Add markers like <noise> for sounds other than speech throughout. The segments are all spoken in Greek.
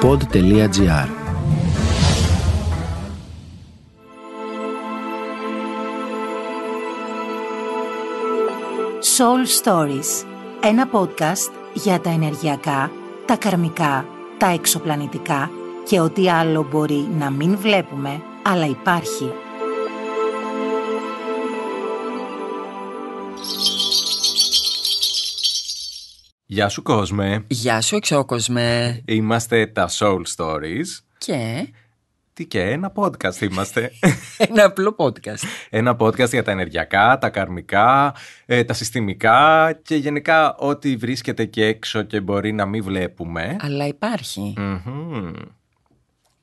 pod.gr Soul Stories Ένα podcast για τα ενεργειακά, τα καρμικά, τα εξωπλανητικά και ό,τι άλλο μπορεί να μην βλέπουμε, αλλά υπάρχει. Γεια σου κόσμε, Γεια σου εξώκοσμε είμαστε τα Soul Stories και; Τι και ένα podcast είμαστε <laughs> ένα απλό podcast. Ένα podcast για τα ενεργειακά, τα καρμικά, ε, τα συστημικά Και γενικά ό,τι βρίσκεται και έξω και μπορεί να μην βλέπουμε Αλλά υπάρχει. Μμμ.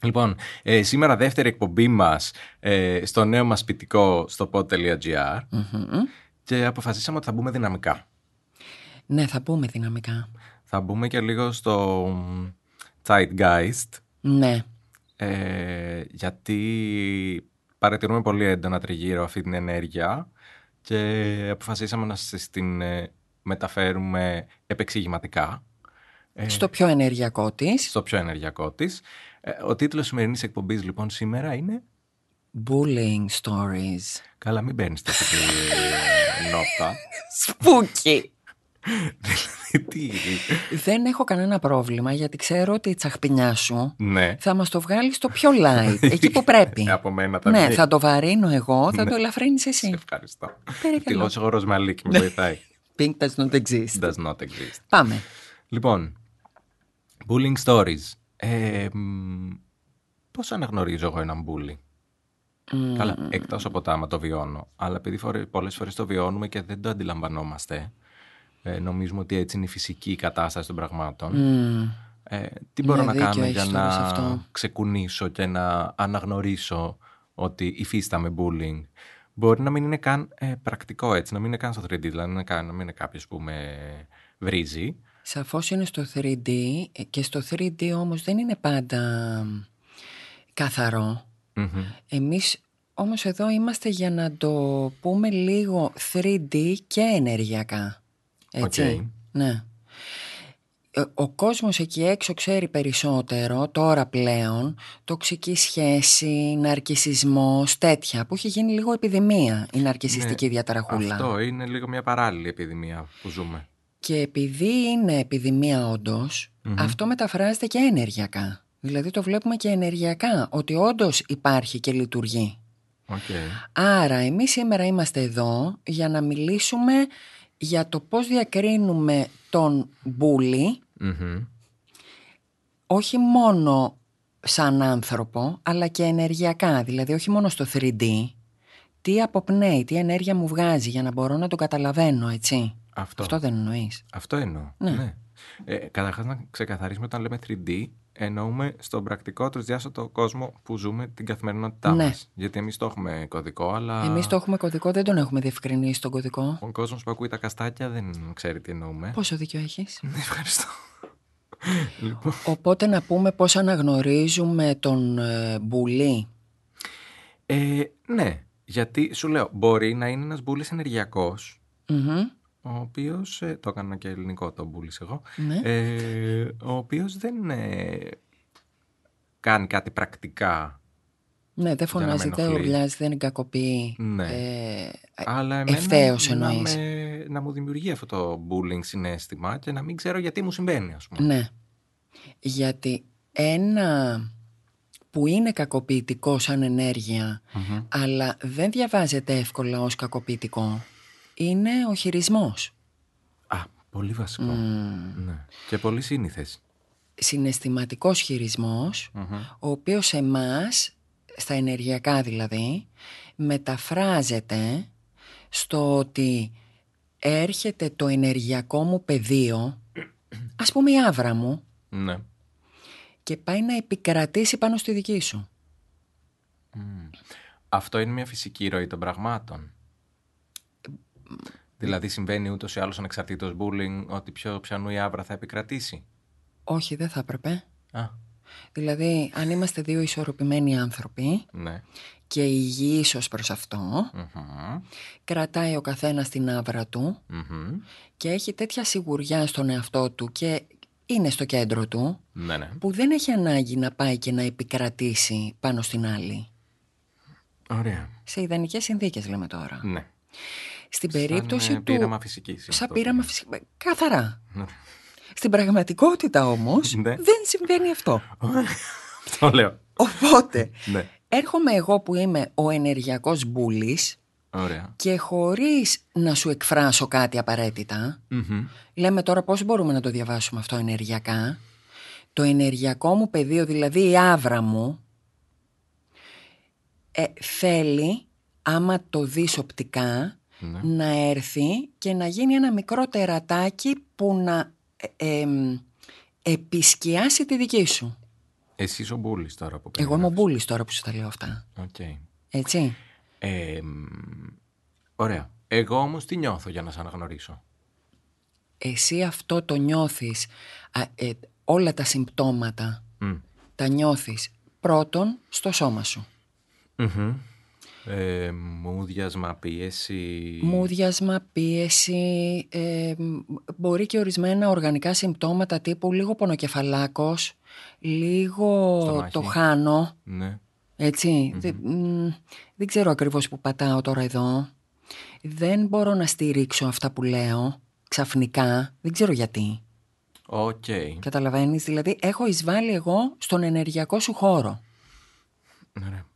Λοιπόν, ε, σήμερα δεύτερη εκπομπή μας ε, στο νέο μας σπιτικό στο pod.gr Μμμ. Και αποφασίσαμε ότι θα μπούμε δυναμικά Ναι, θα πούμε δυναμικά. Θα μπούμε και λίγο στο μ, Zeitgeist Ναι. ε, γιατί παρατηρούμε πολύ έντονα τριγύρω αυτή την ενέργεια και αποφασίσαμε να σας την ε, μεταφέρουμε επεξηγηματικά ε, Στο πιο ενεργειακό της. στο πιο ενεργειακό της. Ε, ο τίτλος σημερινής εκπομπής λοιπόν σήμερα είναι Bullying stories. «Καλά μην μπαίνεις τόσο <laughs> ε, νότα». Σπούκι. Τι, Δεν έχω κανένα πρόβλημα γιατί ξέρω ότι η τσαχπινιά σου ναι. θα μας το βγάλεις στο πιο light, εκεί που πρέπει. <laughs> Από μένα τα ναι, βγει. θα το βαρύνω εγώ, θα Ναι. το ελαφρύνεις Σε εσύ. ευχαριστώ. Παρακαλώ. Ευτυχώς ο χώρος Μαλίκ με βοηθάει. <laughs> Pink does not exist. Does not exist. Πάμε. Λοιπόν, bullying stories. Ε, μ, πώς αναγνωρίζω εγώ έναν bully; Καλά, εκτός από τα άμα το βιώνω. Αλλά επειδή φορέ, πολλές φορές το βιώνουμε και δεν το αντιλαμβανόμαστε. Ε, νομίζουμε ότι έτσι είναι η φυσική κατάσταση των πραγμάτων. Μμ. Ε, τι μπορώ Ναι, να δίκιο κάνω για έχεις τώρα σε να αυτό. ξεκουνήσω και να αναγνωρίσω ότι υφίσταμαι bullying; Μπορεί να μην είναι καν ε, πρακτικό έτσι, να μην είναι καν στο 3D, δηλαδή να, είναι καν- να μην είναι κάποιος που με βρίζει. Σαφώς είναι στο 3D ε, και στο 3D όμως δεν είναι πάντα καθαρό. Μμμ. Εμείς όμως εδώ είμαστε για να το πούμε λίγο 3D και ενεργειακά. Έτσι. Οκ. Ναι. Ε, Ο κόσμος εκεί έξω ξέρει περισσότερο τώρα πλέον τοξική σχέση, ναρκισισμός, τέτοια που έχει γίνει λίγο επιδημία η ναρκισιστική Ναι, διαταραχούλα. Αυτό είναι λίγο μια παράλληλη επιδημία που ζούμε. Και επειδή είναι επιδημία όντως, αυτό μεταφράζεται και ενεργειακά. Δηλαδή το βλέπουμε και ενεργειακά, ότι όντως υπάρχει και λειτουργεί. Οκ. Άρα εμείς σήμερα είμαστε εδώ για να μιλήσουμε για το πώς διακρίνουμε τον bully, Μμμ. όχι μόνο σαν άνθρωπο, αλλά και ενεργειακά, δηλαδή όχι μόνο στο 3D. Τι αποπνέει, τι ενέργεια μου βγάζει για να μπορώ να το καταλαβαίνω, έτσι. Αυτό. Αυτό δεν εννοείς. Αυτό εννοώ. Ναι. Ναι. Ε, Καταρχάς, να ξεκαθαρίσουμε όταν λέμε 3D, εννοούμε στον πρακτικό τρισδιάστατο κόσμο που ζούμε την καθημερινότητά Ναι. μας. Γιατί εμείς το έχουμε κωδικό, αλλά Εμείς το έχουμε κωδικό, δεν τον έχουμε διευκρινίσει τον κωδικό. ο κόσμος που ακούει τα καστάκια δεν ξέρει τι εννοούμε. Πόσο δίκιο έχεις; <laughs> Ναι, Ευχαριστώ. λοιπόν, Οπότε να πούμε πώς αναγνωρίζουμε τον ε, μπουλί. ε, ναι, γιατί σου λέω, μπορεί να είναι ένας μπούλης ενεργειακός, Μμμ. Ο οποίος, ε, το έκανα και ελληνικό το μπούλης εγώ, Ναι. ε, ο οποίος δεν ε, κάνει κάτι πρακτικά Ναι, δεν να με φωνάζει, δεν ενοχλεί. ουρλιάζει, δεν κακοποιεί. Ναι. Ε, Αλλά εμένα ευθέως να, εννοείς. με- να μου δημιουργεί αυτό το bullying συνέστημα και να μην ξέρω γιατί μου συμβαίνει, ας πούμε. ναι. Γιατί ένα που είναι κακοποιητικό σαν ενέργεια, Μμμ. αλλά δεν διαβάζεται εύκολα ως κακοποιητικό, είναι ο χειρισμός. Α, πολύ βασικό. Ναι. Και πολύ σύνηθες. Συναισθηματικός χειρισμός, Μμμ. ο οποίος σε εμάς, στα ενεργειακά δηλαδή, μεταφράζεται στο ότι έρχεται το ενεργειακό μου πεδίο, ας πούμε η άβρα μου, Ναι. και πάει να επικρατήσει πάνω στη δική σου. Αυτό είναι μια φυσική ροή των πραγμάτων. Δηλαδή συμβαίνει ούτως ή άλλως ανεξαρτήτως bullying ότι πιο πιανού η άβρα θα επικρατήσει; Όχι, δεν θα έπρεπε. Α, Δηλαδή, αν είμαστε δύο ισορροπημένοι άνθρωποι ναι. και υγιείς ως προς αυτό, Μμμ. κρατάει ο καθένας την άβρα του Μμμ. και έχει τέτοια σιγουριά στον εαυτό του και είναι στο κέντρο του, Ναι, ναι. που δεν έχει ανάγκη να πάει και να επικρατήσει πάνω στην άλλη. Ωραία. Σε ιδανικές συνθήκες λέμε τώρα. Ναι. Στην περίπτωση Σαν, ε, του... πείραμα φυσικής είναι Σαν αυτό. πείραμα φυσικά. Καθαρά. Ναι. Στην πραγματικότητα όμως Ναι. δεν συμβαίνει αυτό. Αυτό λέω. Οπότε Ναι. έρχομαι εγώ που είμαι ο ενεργειακός μπούλης Ωραία. και χωρίς να σου εκφράσω κάτι απαραίτητα, Μμμ. λέμε τώρα πώς μπορούμε να το διαβάσουμε αυτό ενεργειακά. Το ενεργειακό μου πεδίο, δηλαδή η άβρα μου, ε, θέλει, άμα το δεις οπτικά, Ναι. να έρθει και να γίνει ένα μικρό τερατάκι που να ε, εμ, επισκιάσει τη δική σου. Εσύ είσαι ο Μπούλης τώρα που Εγώ περιγράφεις. είμαι ο bully τώρα που σου τα λέω αυτά. Οκ. Έτσι. Ε, μ, ωραία. Εγώ όμως τι νιώθω για να σε αναγνωρίσω; Εσύ αυτό το νιώθεις, α, ε, όλα τα συμπτώματα Μμ. τα νιώθεις πρώτον στο σώμα σου. Μμμ. Ε, μούδιασμα, πίεση. Μούδιασμα, πίεση, ε, μ, μπορεί και ορισμένα οργανικά συμπτώματα τύπου λίγο πονοκεφαλάκος, λίγο Στομάχι. το χάνω, Ναι. έτσι. Δε- μ, δεν ξέρω ακριβώς που πατάω τώρα εδώ. Δεν μπορώ να στηρίξω αυτά που λέω ξαφνικά, δεν ξέρω γιατί. Οκ. Καταλαβαίνεις, δηλαδή έχω εισβάλει εγώ στον ενεργειακό σου χώρο.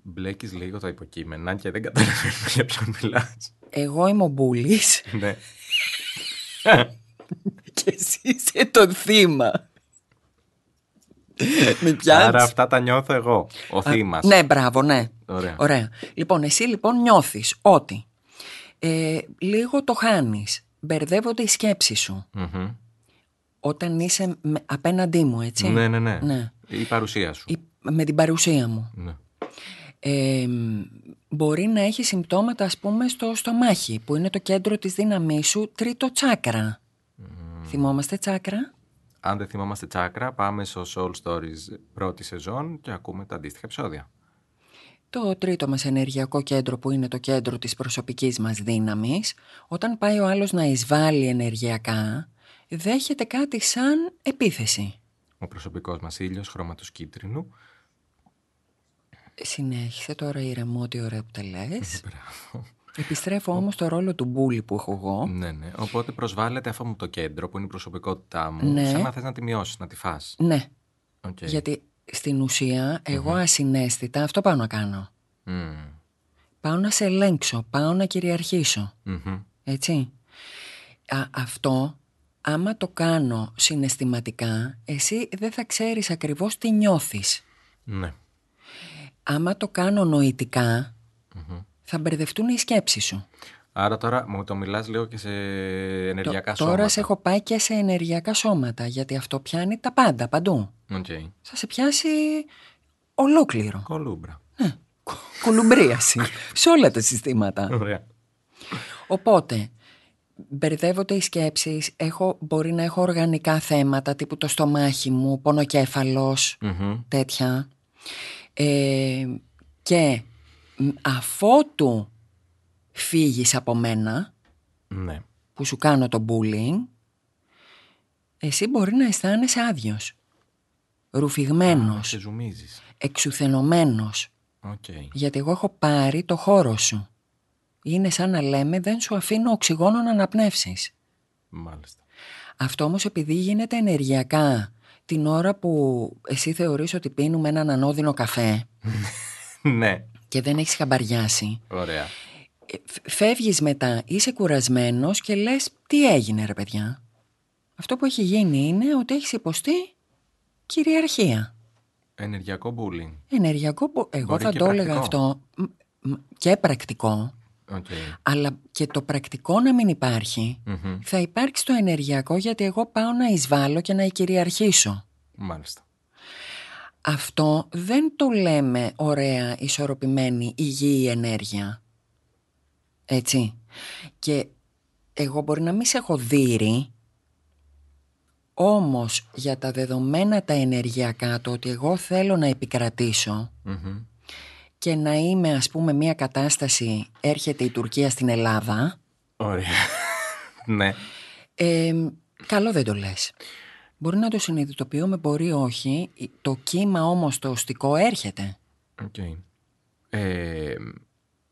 Ωραία. Μπλέκεις λίγο τα υποκείμενα και δεν καταλαβαίνω για ποιον μιλάς. Εγώ είμαι ο bully ναι. <laughs> και εσύ είσαι το θύμα. <laughs> Με πιάνεις. Άρα αυτά τα νιώθω εγώ, ο θύμας. Ναι, μπράβο, ναι. Ωραία. Ωραία. Λοιπόν, εσύ λοιπόν νιώθεις ότι ε, λίγο το χάνεις. Μπερδεύονται οι σκέψεις σου. Μμμ. Όταν είσαι με- απέναντί μου, έτσι. Ναι, ναι, ναι, Ναι. Η παρουσία σου. Ή με την παρουσία μου. Ναι. Ε, μπορεί να έχει συμπτώματα ας πούμε στο στομάχι που είναι το κέντρο της δύναμής σου τρίτο τσάκρα. Θυμόμαστε τσάκρα; Αν δεν θυμάμαστε τσάκρα, πάμε στο Soul Stories πρώτη σεζόν και ακούμε τα αντίστοιχα επεισόδια. Το τρίτο μας ενεργειακό κέντρο που είναι το κέντρο της προσωπικής μας δύναμης όταν πάει ο άλλος να εισβάλλει ενεργειακά δέχεται κάτι σαν επίθεση. Ο προσωπικός μας ήλιος χρώματος κίτρινου. Συνέχισε τώρα ηρεμό τι ωραία που τα λες. Μπράβο. Επιστρέφω όμως στο ρόλο του bully που έχω εγώ. Ναι, ναι. Οπότε προσβάλλεται αυτό μου το κέντρο που είναι η προσωπικότητά μου. Ναι. Σαν να θες να τη μειώσεις, να τη φας. Ναι, Οκ. γιατί στην ουσία εγώ ασυναίσθητα αυτό πάω να κάνω. Μμμ. Πάω να σε ελέγξω, πάω να κυριαρχήσω. Μμμ. Έτσι. Α, αυτό, άμα το κάνω συναισθηματικά, εσύ δεν θα ξέρεις ακριβώς τι νιώθεις. Ναι. Άμα το κάνω νοητικά, θα μπερδευτούν οι σκέψεις σου. Άρα τώρα μου το μιλάς λίγο και σε ενεργειακά Το- σώματα. τώρα σε έχω πάει και σε ενεργειακά σώματα, γιατί αυτό πιάνει τα πάντα, παντού. Οκ. Θα σε πιάσει ολόκληρο. Κολούμπρα. Κο- Κολουμπρίαση σε όλα τα συστήματα. Ωραία. Οπότε, μπερδεύονται οι σκέψεις, έχω, μπορεί να έχω οργανικά θέματα τύπου το στομάχι μου, πονοκέφαλος, Μμμ. τέτοια. Ε, και μ, αφότου φύγεις από μένα, Ναι. που σου κάνω το bullying, εσύ μπορεί να αισθάνεσαι άδειος, ρουφηγμένος, Σε ζουμίζεις. εξουθενωμένος, Οκ. γιατί εγώ έχω πάρει το χώρο σου. Είναι σαν να λέμε δεν σου αφήνω οξυγόνο να αναπνεύσεις. Μάλιστα. Αυτό όμως επειδή γίνεται ενεργειακά την ώρα που εσύ θεωρείς ότι πίνουμε έναν ανώδυνο καφέ <laughs> ναι. και δεν έχεις χαμπαριάσει, Ωραία. ε, φ- φεύγεις μετά, είσαι κουρασμένος και λες τι έγινε ρε παιδιά; Αυτό που έχει γίνει είναι ότι έχεις υποστεί κυριαρχία. Ενεργειακό bullying. Ενεργειακό, που- εγώ Μπορεί θα και το έλεγα πρακτικό. αυτό μ, μ, και πρακτικό, Οκ. αλλά και το πρακτικό να μην υπάρχει, Μμμ. θα υπάρξει το ενεργειακό γιατί εγώ πάω να εισβάλλω και να κυριαρχήσω. Μάλιστα. Αυτό δεν το λέμε ωραία, ισορροπημένη, υγιή ενέργεια. Έτσι. Και εγώ μπορεί να μην σε έχω δείρει, όμως για τα δεδομένα τα ενεργειακά, το ότι εγώ θέλω να επικρατήσω Μμμ. Και να είμαι ας πούμε μια κατάσταση, έρχεται η Τουρκία στην Ελλάδα, Ωραία. <laughs> ναι. ε, καλό δεν το λες. Μπορεί να το συνειδητοποιούμε, μπορεί όχι. Το κύμα όμως το οστικό έρχεται. Okay. Ε,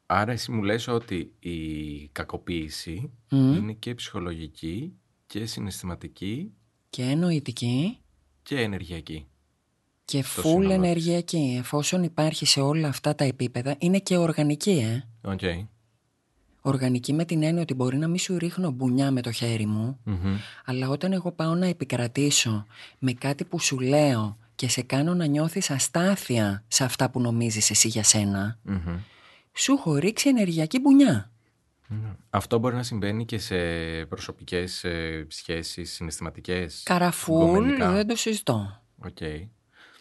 άρα εσύ μου λες ότι η κακοποίηση είναι και ψυχολογική και συναισθηματική και νοητική και ενεργειακή. Και φουλ ενεργειακή. Εφόσον υπάρχει σε όλα αυτά τα επίπεδα, είναι και οργανική, ε. Okay. Οργανική με την έννοια ότι μπορεί να μην σου ρίχνω μπουνιά με το χέρι μου, αλλά όταν εγώ πάω να επικρατήσω με κάτι που σου λέω και σε κάνω να νιώθεις αστάθεια σε αυτά που νομίζεις εσύ για σενα σου έχω ρίξει ενεργειακή μπουνιά. Αυτό μπορεί να συμβαίνει και σε προσωπικές ε, σχέσεις, συναισθηματικές. Καραφούλ, δεν το συζητώ. Okay.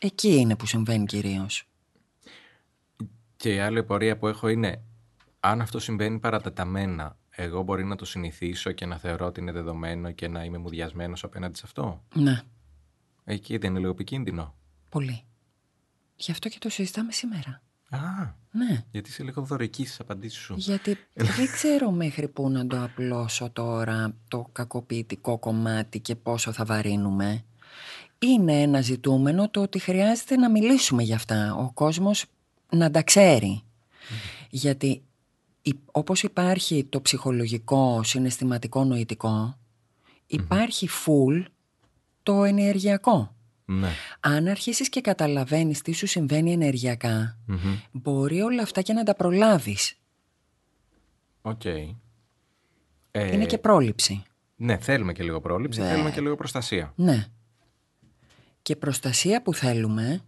Εκεί είναι που συμβαίνει κυρίως. Και η άλλη πορεία που έχω είναι αν αυτό συμβαίνει παρατεταμένα, εγώ μπορεί να το συνηθίσω και να θεωρώ ότι είναι δεδομένο και να είμαι μουδιασμένος απέναντι σε αυτό; Ναι. Εκεί δεν είναι λίγο επικίνδυνο; Πολύ. Γι' αυτό και το συζητάμε σήμερα. Α, ναι. γιατί είσαι λίγο δωρική στις απαντήσεις σου. Γιατί δεν ξέρω μέχρι πού να το απλώσω τώρα το κακοποιητικό κομμάτι και πόσο θα βαρύνουμε. Είναι ένα ζητούμενο το ότι χρειάζεται να μιλήσουμε γι' αυτά. Ο κόσμος να τα ξέρει. Γιατί όπως υπάρχει το ψυχολογικό, συναισθηματικό, νοητικό, υπάρχει full το ενεργειακό. Ναι. Αν αρχίσεις και καταλαβαίνεις τι σου συμβαίνει μπορεί όλα αυτά και να τα προλάβεις. Οκ. Είναι ε, και πρόληψη. Ναι, θέλουμε και λίγο πρόληψη, θέλουμε και λίγο προστασία. Ναι. Και προστασία που θέλουμε,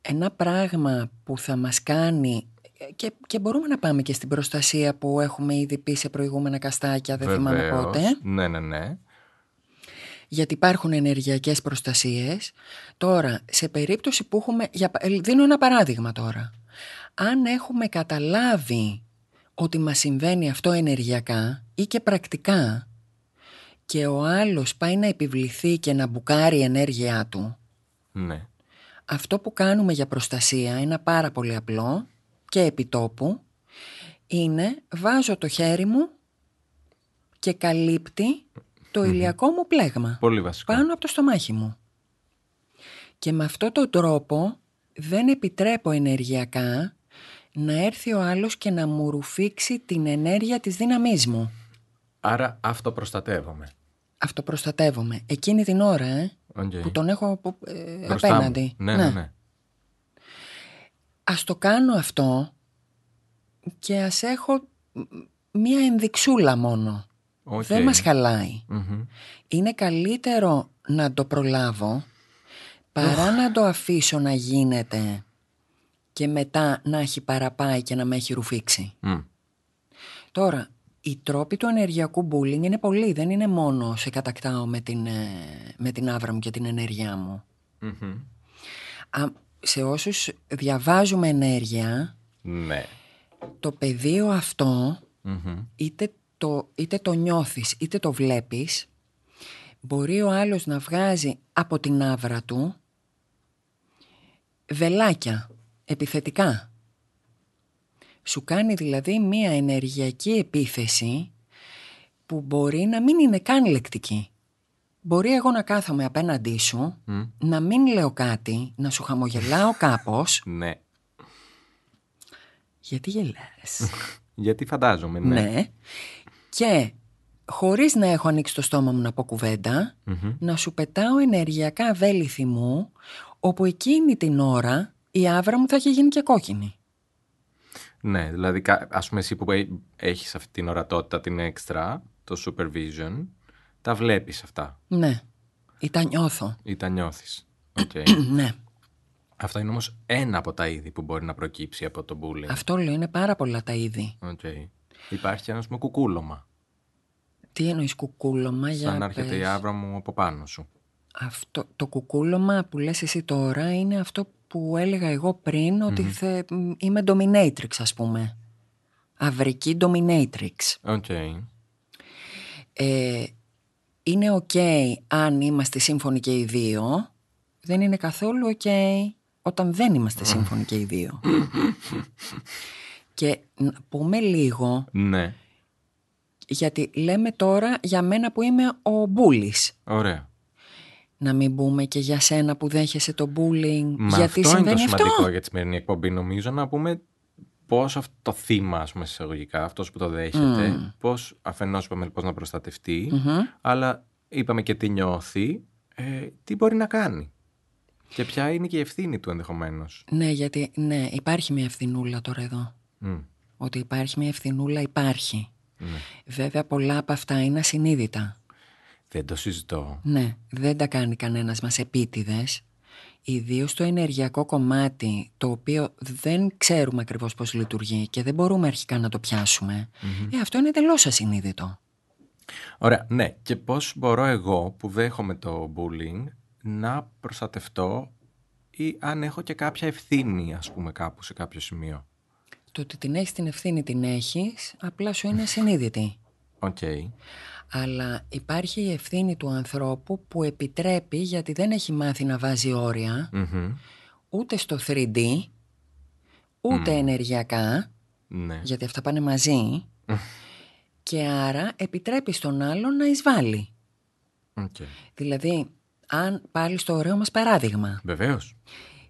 ένα πράγμα που θα μας κάνει και, και μπορούμε να πάμε και στην προστασία που έχουμε ήδη πει σε προηγούμενα καστάκια, δεν Βεβαίως. θυμάμαι πότε. Ναι, ναι, ναι. Γιατί υπάρχουν ενεργειακές προστασίες. Τώρα, σε περίπτωση που έχουμε... Για, δίνω ένα παράδειγμα τώρα. Αν έχουμε καταλάβει ότι μας συμβαίνει αυτό ενεργειακά ή και πρακτικά και ο άλλος πάει να επιβληθεί και να μπουκάρει η ενέργειά του. Ναι. Αυτό που κάνουμε για προστασία είναι πάρα πολύ απλό και επιτόπου είναι βάζω το χέρι μου και καλύπτει το ηλιακό μου πλέγμα. Πολύ βασικό. Πάνω από το στομάχι μου. Και με αυτόν τον τρόπο δεν επιτρέπω ενεργειακά να έρθει ο άλλος και να μου ρουφήξει την ενέργεια της δύναμής μου. Άρα αυτοπροστατεύομαι. Αυτοπροστατεύομαι. Εκείνη την ώρα ε, που τον έχω ε, απέναντι. Ναι, ναι, ναι. Ας το κάνω αυτό και ας έχω μία ενδειξούλα μόνο. Δεν μας χαλαει Είναι καλύτερο να το προλάβω παρά να το αφήσω να γίνεται και μετά να έχει παραπάει και να με έχει ρουφήξει. Τώρα, οι τρόποι του ενεργειακού bullying είναι πολλοί. Δεν είναι μόνο σε κατακτάω με την, ε, με την άβρα μου και την ενέργειά μου σε όσους διαβάζουμε ενέργεια ναι. το πεδίο είτε, το, είτε το νιώθεις είτε το βλέπεις μπορεί ο άλλος να βγάζει από την άβρα του βελάκια επιθετικά σου κάνει δηλαδή μία ενεργειακή επίθεση που μπορεί να μην είναι καν λεκτική Μπορεί εγώ να κάθομαι απέναντί σου, να μην λέω κάτι, να σου χαμογελάω κάπως. <laughs> ναι. Γιατί γελάς; <laughs> Γιατί φαντάζομαι, ναι. ναι. Και χωρίς να έχω ανοίξει το στόμα μου να πω να σου πετάω ενεργειακά βέληθη μου, όπου εκείνη την ώρα η άβρα μου θα έχει γίνει και κόκκινη. Ναι, δηλαδή ας πούμε εσύ που έχεις αυτή την ορατότητα, την έξτρα, το supervision, τα βλέπεις αυτά. Ναι. Ή τα νιώθω. Ή τα νιώθεις. Okay. <clears throat> ναι. Αυτό είναι όμως ένα από τα είδη που μπορεί να προκύψει από το bullying. Αυτό λέω, είναι πάρα πολλά τα είδη. Okay. Υπάρχει ένας με κουκούλωμα. Τι εννοείς κουκούλωμα για Σαν να έρχεται η άβρα μου από πάνω σου. Αυτό, το κουκούλωμα που λες εσύ τώρα είναι αυτό που έλεγα εγώ πριν ότι θε, είμαι dominatrix ας πούμε. Αυρική dominatrix. Okay. Ε, είναι ok αν είμαστε σύμφωνοι και οι δύο. Δεν είναι καθόλου ok όταν δεν είμαστε σύμφωνοι και οι δύο. και να πούμε λίγο. Ναι. Γιατί λέμε τώρα για μένα που είμαι ο Μπούλης. Ωραία. Να μην πούμε και για σένα που δέχεσαι το bullying. Μα γιατί αυτό είναι το συμβαίνει σημαντικό αυτό. για τη σημερινή εκπομπή, νομίζω, να πούμε πώς αυτό το θύμα, ας πούμε, εισαγωγικά, αυτός που το δέχεται, πώς αφενός είπαμε πώς να προστατευτεί, Μμμ. αλλά είπαμε και τι νιώθει, ε, τι μπορεί να κάνει. Και ποια είναι και η ευθύνη του ενδεχομένως. Ναι, γιατί ναι, υπάρχει μια ευθυνούλα τώρα εδώ. Μμ, Ότι υπάρχει μια ευθυνούλα, υπάρχει. ναι. Βέβαια, πολλά από αυτά είναι ασυνείδητα. Δεν το συζητώ. Ναι, δεν τα κάνει κανένας μας επίτηδες. Ιδίως το ενεργειακό κομμάτι, το οποίο δεν ξέρουμε ακριβώς πώς λειτουργεί και δεν μπορούμε αρχικά να το πιασουμε Ε, αυτό είναι τελώς ασυνείδητο. Ωραία, ναι. Και πώς μπορώ εγώ που δέχομαι το bullying να προστατευτώ ή αν έχω και κάποια ευθύνη, ας πούμε, κάπου σε κάποιο σημείο; Το ότι την έχεις την ευθύνη την έχεις, απλά σου είναι <laughs> ασυνείδητη. Οκ. Αλλά υπάρχει η ευθύνη του ανθρώπου που επιτρέπει, γιατί δεν έχει μάθει να βάζει όρια, Μμμ. ούτε στο 3D, ούτε ενεργειακά, Ναι. γιατί αυτά πάνε μαζί, <laughs> και άρα επιτρέπει στον άλλον να εισβάλλει. Οκ. Δηλαδή, αν πάλι στο ωραίο μας παράδειγμα, Βεβαίως.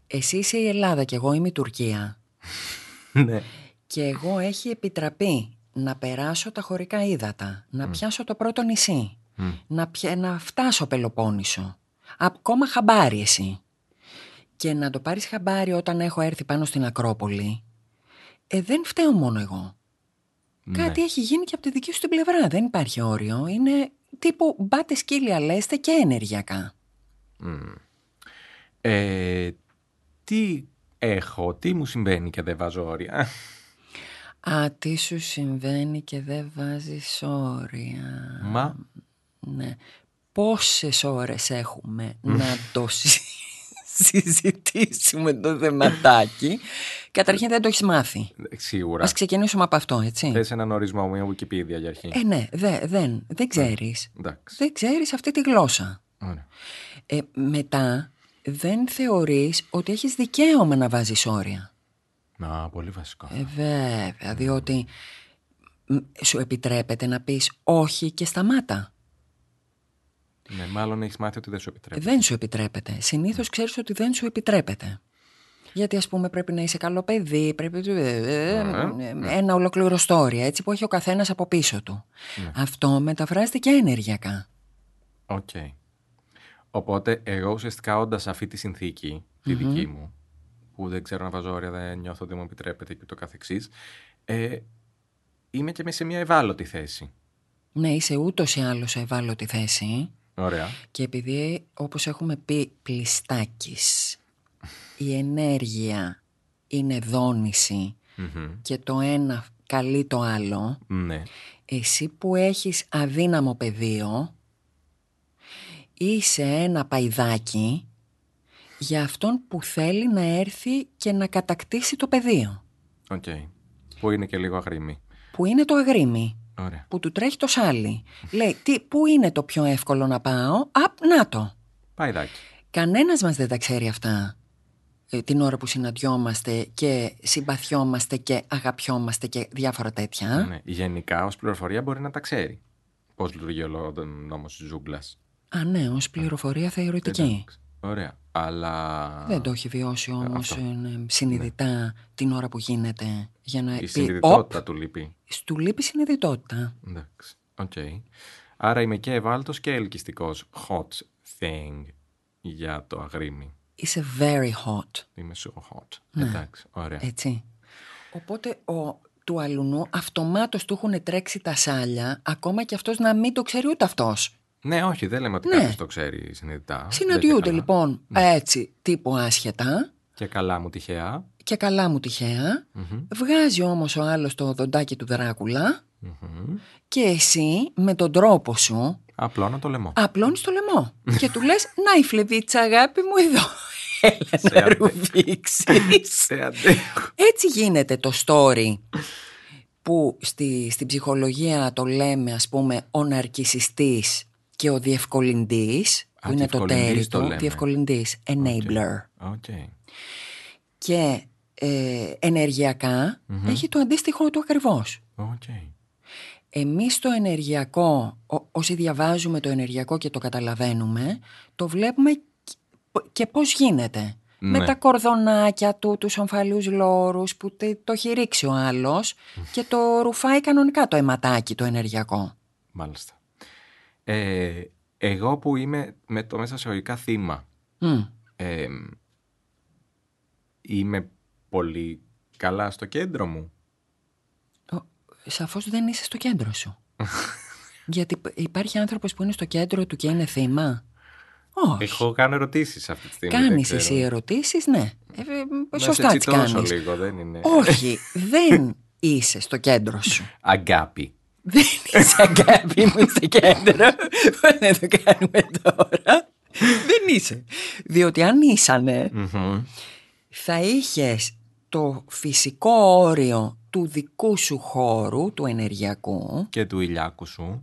εσύ είσαι η Ελλάδα και εγώ είμαι η Τουρκία <laughs> ναι. και εγώ έχει επιτραπεί να περάσω τα χωρικά ύδατα, να πιάσω το πρώτο νησί, Μμ. να, πια- να φτάσω Πελοπόννησο, ακόμα χαμπάρι εσύ και να το πάρεις χαμπάρι όταν έχω έρθει πάνω στην Ακρόπολη, ε, δεν φταίω μόνο εγώ. Ναι. Κάτι έχει γίνει και από τη δική σου την πλευρά. Δεν υπάρχει όριο. Είναι τύπου μπάτε σκύλια λέστε και ενεργειακά. Ε, τι έχω, τι μου συμβαίνει και δεν βάζω όρια. Α, τι σου συμβαίνει και δεν βάζεις όρια. Μα, Ναι. Πόσες ώρες έχουμε να το συ- συζητήσουμε το θεματάκι. Καταρχήν δεν το έχεις μάθει. σίγουρα. Ας ξεκινήσουμε από αυτό, έτσι. Θες έναν ορισμό, μια Wikipedia για αρχή. Ε, ναι, δε, δεν, δεν ξέρεις. Εντάξει. Δεν ξέρεις αυτή τη γλώσσα. Ωραία. Ε, μετά δεν θεωρείς ότι έχεις δικαίωμα να βάζεις όρια. Να, πολύ βασικό. Ε, βέβαια, διότι μ, σου επιτρέπεται να πεις όχι και σταμάτα. Ναι, μάλλον έχεις μάθει ότι δεν σου επιτρέπει. Δεν σου επιτρέπεται. Συνήθως ξέρεις ότι δεν σου επιτρέπεται. Γιατί ας πούμε πρέπει να είσαι καλό παιδί, πρέπει ε, ένα ολόκληρο story, έτσι που έχει ο καθένας από πίσω του. Αυτό μεταφράζεται και ενεργειακά. Οκ. Οπότε, εγώ ουσιαστικά όντας αυτή τη συνθήκη, τη δική μου, που δεν ξέρω να βάζω όρια, δεν νιώθω ότι μου επιτρέπεται και το καθεξής, ε, είμαι και σε μια ευάλωτη θέση. Ναι, είσαι ούτως ή άλλως σε ευάλωτη θέση. Ωραία. Και επειδή, όπως έχουμε πει, πλιστάκης, η ενέργεια είναι δόνηση Μμμ. και το ένα καλεί το άλλο, Ναι. εσύ που έχεις αδύναμο πεδίο, είσαι ένα παϊδάκι για αυτόν που θέλει να έρθει και να κατακτήσει το πεδίο, Οκ. Που είναι και λίγο αγρίμι. που είναι το αγρίμι, Ωραία. που του τρέχει το σάλιο. Λέει, τι, πού είναι το πιο εύκολο να πάω, απ, να το. Παϊδάκι. Κανένας μας δεν τα ξέρει αυτά ε, την ώρα που συναντιόμαστε και συμπαθιόμαστε και αγαπιόμαστε και διάφορα τέτοια. Ναι. Γενικά, ως πληροφορία μπορεί να τα ξέρει. Πώς λειτουργεί ο νόμος της ζούγκλας. Α, ναι, ως πληροφορία θεωρητική. Ωραία. Αλλά. Δεν το έχει βιώσει όμως αυτό. ε, συνειδητά την ώρα που γίνεται για να Η πει συνειδητότητα «Οπ, του λείπει. Του λείπει συνειδητότητα. Εντάξει. Οκ. Άρα είμαι και ευάλωτος και ελκυστικός. Hot thing για το αγρίμι. Είσαι very hot, Είμαι so hot. Ναι. Εντάξει. Ωραία. έτσι. Οπότε ο, του αλουνού αυτομάτως του έχουν τρέξει τα σάλια ακόμα και αυτός να μην το ξέρει ούτε αυτός. Ναι, όχι, δεν λέμε ότι Ναι. κάποιος το ξέρει συνειδητά. Δεν Συναντιούνται και καλά. λοιπόν έτσι τύπου άσχετα Και καλά μου τυχαία. και καλά μου τυχαία. Μμμ. Βγάζει όμως ο άλλος το δοντάκι του Δράκουλα Μμμ. και εσύ με τον τρόπο σου Απλώνω το λαιμό. απλώνεις το λαιμό και του λες «Να η φλεβίτσα αγάπη μου εδώ, <laughs> έλα Σε να αντέχω. ρουφήξεις». Σε αντέχω. Έτσι γίνεται το story που στη, στην ψυχολογία το λέμε ας πούμε ο ναρκισιστής και ο διευκολυντής που Α, είναι το διευκολυντής τέρι το του, λέμε. διευκολυντής, enabler. OK. Και ε, ενεργειακά έχει το αντίστοιχο του ακριβώς. Οκ. εμείς το ενεργειακό, ό- όσοι διαβάζουμε το ενεργειακό και το καταλαβαίνουμε, το βλέπουμε και- και πώς γίνεται. Ναι. Με τα κορδονάκια του, τους ομφάλιους λώρους που τε- το έχει ρίξει ο άλλος και το ρουφάει κανονικά το αιματάκι το ενεργειακό. Μάλιστα. Ε, εγώ που είμαι με το μέσα σε ορικά θύμα, Μμ. ε, είμαι πολύ καλά στο κέντρο μου. Ο- Σαφώς δεν είσαι στο κέντρο σου. <laughs> Γιατί π- υπάρχει άνθρωπος που είναι στο κέντρο του και είναι θύμα; Όχι. Έχω κάνω ερωτήσεις αυτή τη στιγμή. δεν Κάνεις ξέρω. εσύ ερωτήσεις, ναι. Ε, ε, Να σωστά σε τις τσιτώσω κάνεις. λίγο, δεν είναι. Όχι, <laughs> δεν είσαι στο κέντρο σου. Αγκάπη. Δεν είσαι αγάπη μου στο κέντρο. Πώς να το κάνουμε τώρα; Δεν είσαι. Διότι αν ήσανε, Μμμ. θα είχες το φυσικό όριο του δικού σου χώρου, του ενεργειακού, Και του ηλιάκου σου.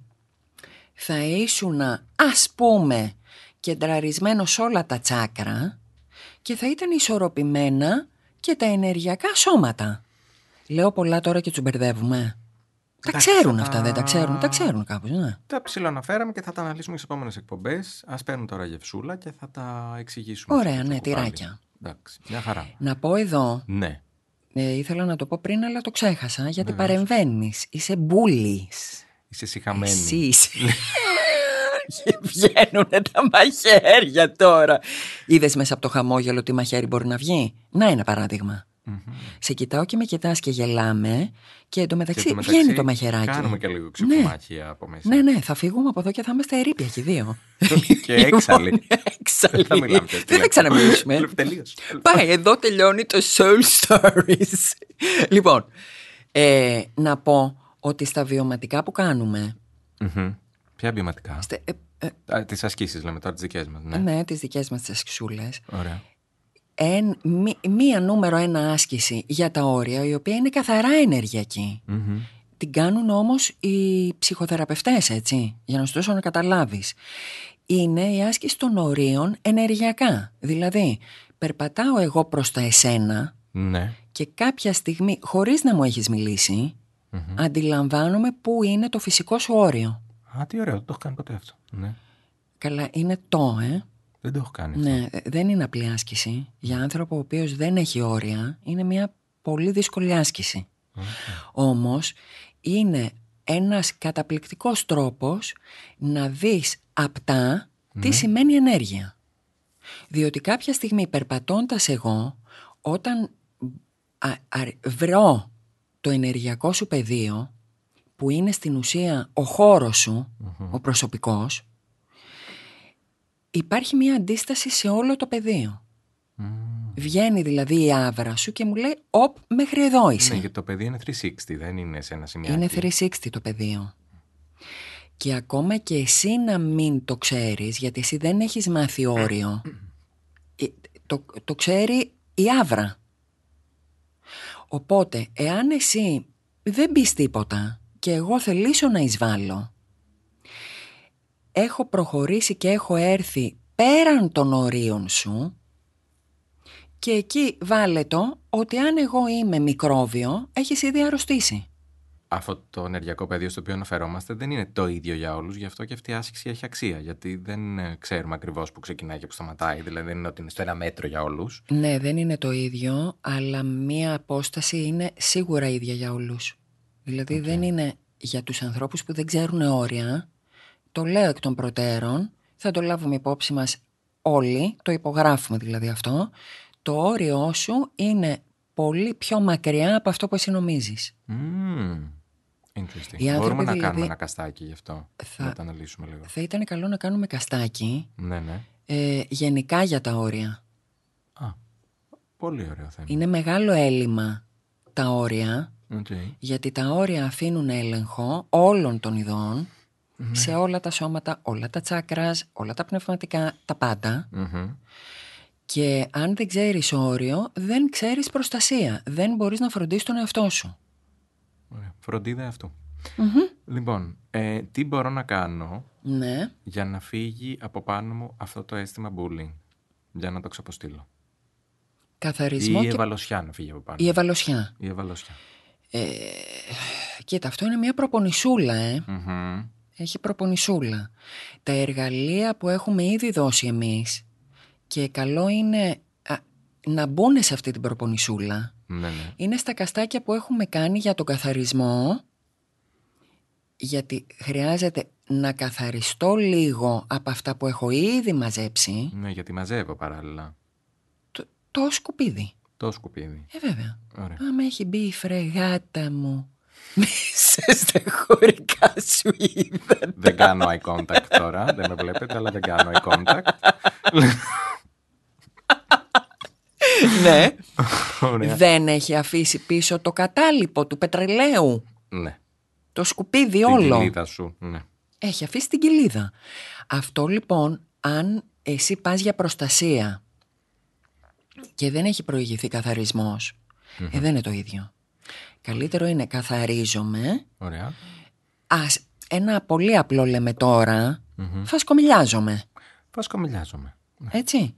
θα ήσουν ας πούμε κεντραρισμένο σε όλα τα τσάκρα και θα ήταν ισορροπημένα και τα ενεργειακά σώματα. Λέω πολλά τώρα και τους μπερδεύουμε. Τα Εντάξει, ξέρουν θα αυτά, τα- δεν τα ξέρουν. Τα ξέρουν κάπως, ναι. Τα ψηλοαναφέραμε και θα τα αναλύσουμε στις επόμενες εκπομπές. Α παίρνουν τώρα γευσούλα και θα τα εξηγήσουμε. Ωραία, στο ναι, κουβάλι. τυράκια. Εντάξει, μια χαρά. Να πω εδώ, Ναι. ε, ήθελα να το πω πριν αλλά το ξέχασα γιατί Βεβαίως. παρεμβαίνεις. Είσαι μπούλης. Είσαι συχαμένης. Εσύ είσαι. Και Βγαίνουν τα μαχαίρια τώρα. Είδες μέσα από το χαμόγελο τι μαχαίρι μπορεί να βγει; Να ένα παράδειγμα. Μμμ. Σε κοιτάω και με κοιτάς και γελάμε και εντωμεταξύ Και εντωμεταξύ βγαίνει το μαχαιράκι. Κάνουμε και λίγο ξυπνομάχια από μέσα. Ναι, ναι, θα φύγουμε από εδώ και θα είμαστε ερήπια <laughs> και οι δύο. και έξαλλοι. Λοιπόν, έξαλλοι. <laughs> Δεν θα μιλάμε πια, Δεν θα ξαναμιλήσουμε. Τελείωσε. Πάει, εδώ τελειώνει το Soul Stories. <laughs> λοιπόν, ε, να πω ότι στα βιωματικά που κάνουμε, Μμμ. Ποια βιωματικά; στε- ε, ε, Τις ασκήσεις λέμε τώρα, τις δικές μας. Ναι. ναι, τις δικές μας τις ασκησούλες, Ωραία. Εν, μη- μία νούμερο ένα άσκηση για τα όρια, η οποία είναι καθαρά ενεργειακή. Μμμ. Την κάνουν όμως οι ψυχοθεραπευτές, έτσι, για να σου δώσω να καταλάβεις. Είναι η άσκηση των ορίων ενεργειακά. Δηλαδή, περπατάω εγώ προς τα εσένα Ναι. και κάποια στιγμή, χωρίς να μου έχεις μιλήσει, Μμμ. αντιλαμβάνομαι πού είναι το φυσικό σου όριο. Α, τι ωραίο, δεν το έχω κάνει ποτέ αυτό. Ναι. Καλά, είναι το, ε. Δεν το έχω κάνει αυτό. Ναι, ε, δεν είναι απλή άσκηση. Για άνθρωπο ο οποίος δεν έχει όρια, είναι μια πολύ δύσκολη άσκηση. Όμως, είναι ένας καταπληκτικός τρόπος να δεις απτά τι σημαίνει ενέργεια. Διότι κάποια στιγμή περπατώντας εγώ, όταν α- α- βρω το ενεργειακό σου πεδίο, που είναι στην ουσία ο χώρος σου, ο προσωπικός, υπάρχει μια αντίσταση σε όλο το πεδίο. Μμμ. Βγαίνει δηλαδή η άβρα σου και μου λέει «Οπ, μέχρι εδώ είσαι». Ναι, γιατί το παιδί είναι 360, δεν είναι σε ένα σημείο. Είναι 360 το πεδίο. Και ακόμα και εσύ να μην το ξέρεις, γιατί εσύ δεν έχεις μάθει όριο, ε, το, το ξέρει η άβρα. Οπότε, εάν εσύ δεν πεις τίποτα και εγώ θελήσω να εισβάλλω, έχω προχωρήσει και έχω έρθει πέραν των ορίων σου και εκεί βάλε το ότι αν εγώ είμαι μικρόβιο, έχεις ήδη αρρωστήσει. Αυτό το ενεργειακό πεδίο στο οποίο αναφερόμαστε δεν είναι το ίδιο για όλους, γι' αυτό και αυτή η άσκηση έχει αξία. Γιατί δεν ε, ξέρουμε ακριβώς που ξεκινάει και που σταματάει. Δηλαδή δεν είναι ότι είναι στο ένα μέτρο για όλους. Ναι, δεν είναι το ίδιο, αλλά μία απόσταση είναι σίγουρα ίδια για όλους. Δηλαδή δεν είναι για τους ανθρώπους που δεν ξέρουν όρια. Το λέω εκ των προτέρων, θα το λάβουμε υπόψη μας όλοι, το υπογράφουμε δηλαδή αυτό. Το όριό σου είναι πολύ πιο μακριά από αυτό που εσύ νομίζεις. Mm. Interesting. Οι άνθρωποι Μπορούμε να δηλαδή- κάνουμε ένα καστάκι γι' αυτό. Θα- Να το αναλύσουμε λίγο. Θα ήταν καλό να κάνουμε καστάκι Ναι, ναι. ε, γενικά για τα όρια. Α, πολύ ωραίο θέμα. Είναι μεγάλο έλλειμμα τα όρια. Okay. Γιατί τα όρια αφήνουν έλεγχο όλων των ειδών Ναι. σε όλα τα σώματα, όλα τα τσάκρας, όλα τα πνευματικά, τα πάντα. Μμμ. Και αν δεν ξέρεις όριο, δεν ξέρεις προστασία. Δεν μπορείς να φροντίσεις τον εαυτό σου. Ωραία. Φροντίδα αυτού. Λοιπόν, ε, τι μπορώ να κάνω Ναι. για να φύγει από πάνω μου αυτό το αίσθημα bullying; Για να το ξαποστείλω. Καθαρισμό Ή η και ευαλωσιά να φύγει από πάνω. η ευαλωσιά. Η ευαλωσιά. Ε, Κοίτα, αυτό είναι μια προπονησούλα, ε. Μμμ. Έχει προπονησούλα. Τα εργαλεία που έχουμε ήδη δώσει εμείς και καλό είναι α, να μπουν σε αυτή την προπονησούλα Ναι, ναι. είναι στα καστάκια που έχουμε κάνει για τον καθαρισμό γιατί χρειάζεται να καθαριστώ λίγο από αυτά που έχω ήδη μαζέψει Ναι, γιατί μαζεύω παράλληλα. το, το σκουπίδι. Το σκουπίδι. Ε, βέβαια. Ωραία. Άμα έχει μπει η φρεγάτα μου μέσα στα χωρικά σου ύδατα. δεν κάνω eye contact τώρα. δεν με βλέπετε, αλλά δεν κάνω eye contact. ναι. Ωραία. Δεν έχει αφήσει πίσω το κατάλοιπο του πετρελαίου. ναι. Το σκουπίδι Την όλο. κοιλίδα σου. Ναι. Έχει αφήσει την κοιλίδα. Αυτό λοιπόν, αν εσύ πας για προστασία και δεν έχει προηγηθεί καθαρισμός, ε, δεν είναι το ίδιο. Καλύτερο είναι καθαρίζομαι, Ωραία. ας, ένα πολύ απλό λέμε τώρα, φασκομιλιάζομαι, Φασκομιλιάζομαι. έτσι.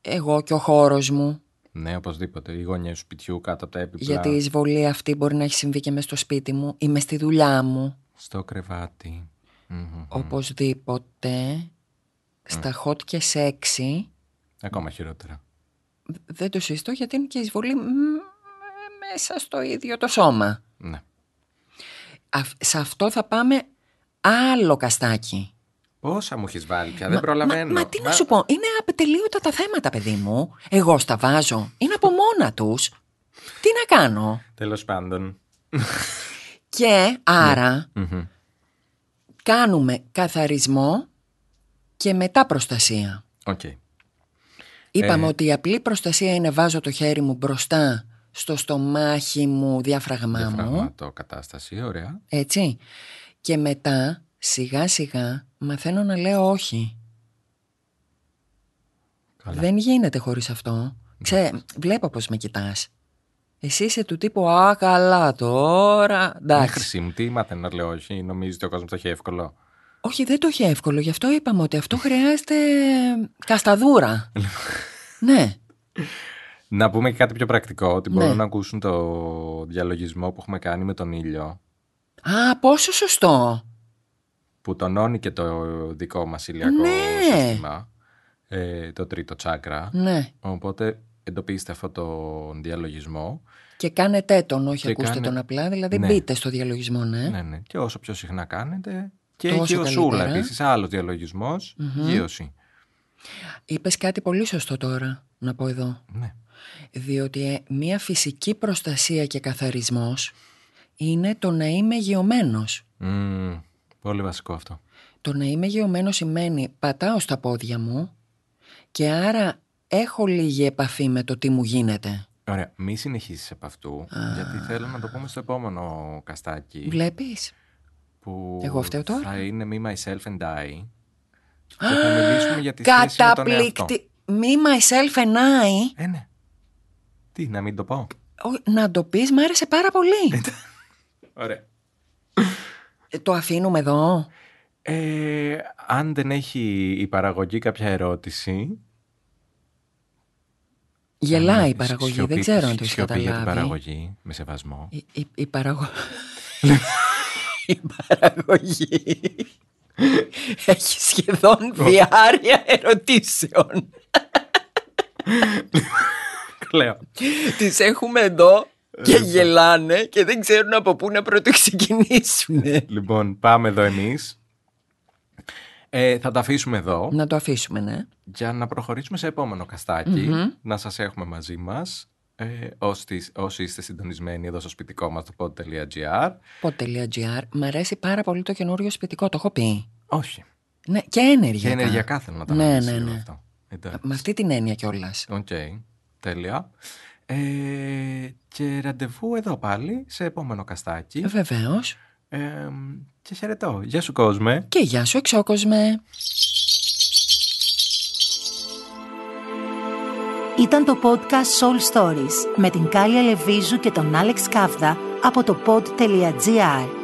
Εγώ και ο χώρος μου, Ναι, οπωσδήποτε. Οι γωνιέ του σπιτιού κάτω από τα έπιπλα. γιατί η εισβολή αυτή μπορεί να έχει συμβεί και μες στο σπίτι μου ή μες στη δουλειά μου. Στο κρεβάτι. Μμμ. Οπωσδήποτε, στα hot και sexy, Ακόμα χειρότερα. Δεν το συζητώ γιατί είναι και εισβολή μ, μέσα στο ίδιο το σώμα. Ναι. Αυ- σε αυτό θα πάμε άλλο καστάκι. Πόσα μου έχεις βάλει πια, δεν προλαβαίνω. Μα, μα τι να σου πω, είναι απετελείωτα τα θέματα, παιδί μου. Εγώ στα βάζω. Είναι από μόνα τους. Τι να κάνω; Τέλος πάντων. Και άρα Μμμ. κάνουμε καθαρισμό και μετά προστασία. Οκ. Είπαμε Ε. ότι η απλή προστασία είναι βάζω το χέρι μου μπροστά στο στομάχι μου, διάφραγμά μου. Διαφραγματό κατάσταση, ωραία. Έτσι. Και μετά σιγά σιγά μαθαίνω να λέω όχι. Καλά. Δεν γίνεται χωρίς αυτό. Ξέ, βλέπω πως με κοιτάς. Εσύ είσαι του τύπου «Α, καλά τώρα». Ναι, Εντάξει. χρυσή μου, τι μάθε να λέω όχι, νομίζεις ότι ο κόσμος το έχει εύκολο. Όχι, δεν το έχει εύκολο. Γι' αυτό είπαμε ότι αυτό χρειάζεται κασταδούρα. ναι. Να πούμε και κάτι πιο πρακτικό, ότι Ναι. μπορούν να ακούσουν το διαλογισμό που έχουμε κάνει με τον ήλιο, Α, πόσο σωστό. που τονώνει και το δικό μας ηλιακό Ναι. σύστημα, ε, το τρίτο τσάκρα. Ναι. Οπότε εντοπίστε αυτό το διαλογισμό. Και κάνετε τον, όχι Και ακούστε κάνε- τον απλά. Δηλαδή Ναι. μπείτε στο διαλογισμό, ναι. Ναι, ναι. Και όσο πιο συχνά κάνετε. Και Τόσο γεωσούλα καλύτερα. επίσης, άλλος διαλογισμός, γείωση. Είπες κάτι πολύ σωστό τώρα, να πω εδώ. Ναι. Διότι ε, μία φυσική προστασία και καθαρισμός είναι το να είμαι γεωμένος. Μμμ, πολύ βασικό αυτό. Το να είμαι γεωμένος σημαίνει πατάω στα πόδια μου και άρα έχω λίγη επαφή με το τι μου γίνεται. Ωραία, μη συνεχίσεις από αυτού, γιατί θέλω να το πούμε στο επόμενο καστάκι. Βλέπεις; Που Εγώ φταίω τώρα; Θα είναι Me, Myself and I. Και θα μιλήσουμε για τη σχέση με τον εαυτό. Καταπληκτη... Me, myself and I. Ε, ναι. Τι, να μην το πω. Ω, Να το πεις, μ' άρεσε πάρα πολύ. Ωραία. Ε, το αφήνουμε εδώ. Ε, αν δεν έχει η παραγωγή κάποια ερώτηση... Γελάει η ε, παραγωγή, σιωπή- δεν ξέρω αν το έχει σιωπή για την καταλάβει. παραγωγή, με σεβασμό. Η, η, η παραγω- <laughs> η παραγωγή έχει σχεδόν διάρκεια ερωτήσεων. <laughs> Κλαίω. Τις έχουμε εδώ και γελάνε και δεν ξέρουν από πού να πρωτοξεκινήσουν. Λοιπόν, πάμε εδώ εμείς. Ε, θα τα αφήσουμε εδώ Να το αφήσουμε, ναι. για να προχωρήσουμε σε επόμενο καστάκι, να σας έχουμε μαζί μας. Ε, όσοι, όσοι είστε συντονισμένοι εδώ στο σπιτικό μας, το pod.gr. Pod.gr. Μ' αρέσει πάρα πολύ το καινούριο σπιτικό, το έχω πει. Όχι. Ναι, και ενεργειακά. Και ενεργειακά θέλω να τα Ναι, αναλύσω ναι, λίγο ναι. αυτό. Εντάξει. Με αυτή την έννοια κιόλας. Οκ, τέλεια. Ε, και ραντεβού εδώ πάλι, σε επόμενο cast άκι. Βεβαίως. Ε, και χαιρετώ. Γεια σου κόσμε. Και γεια σου, εξώκοσμε. Ήταν το podcast Soul Stories με την Κάλια Λεβίζου και τον Άλεξ Κάβδα από το pod.gr.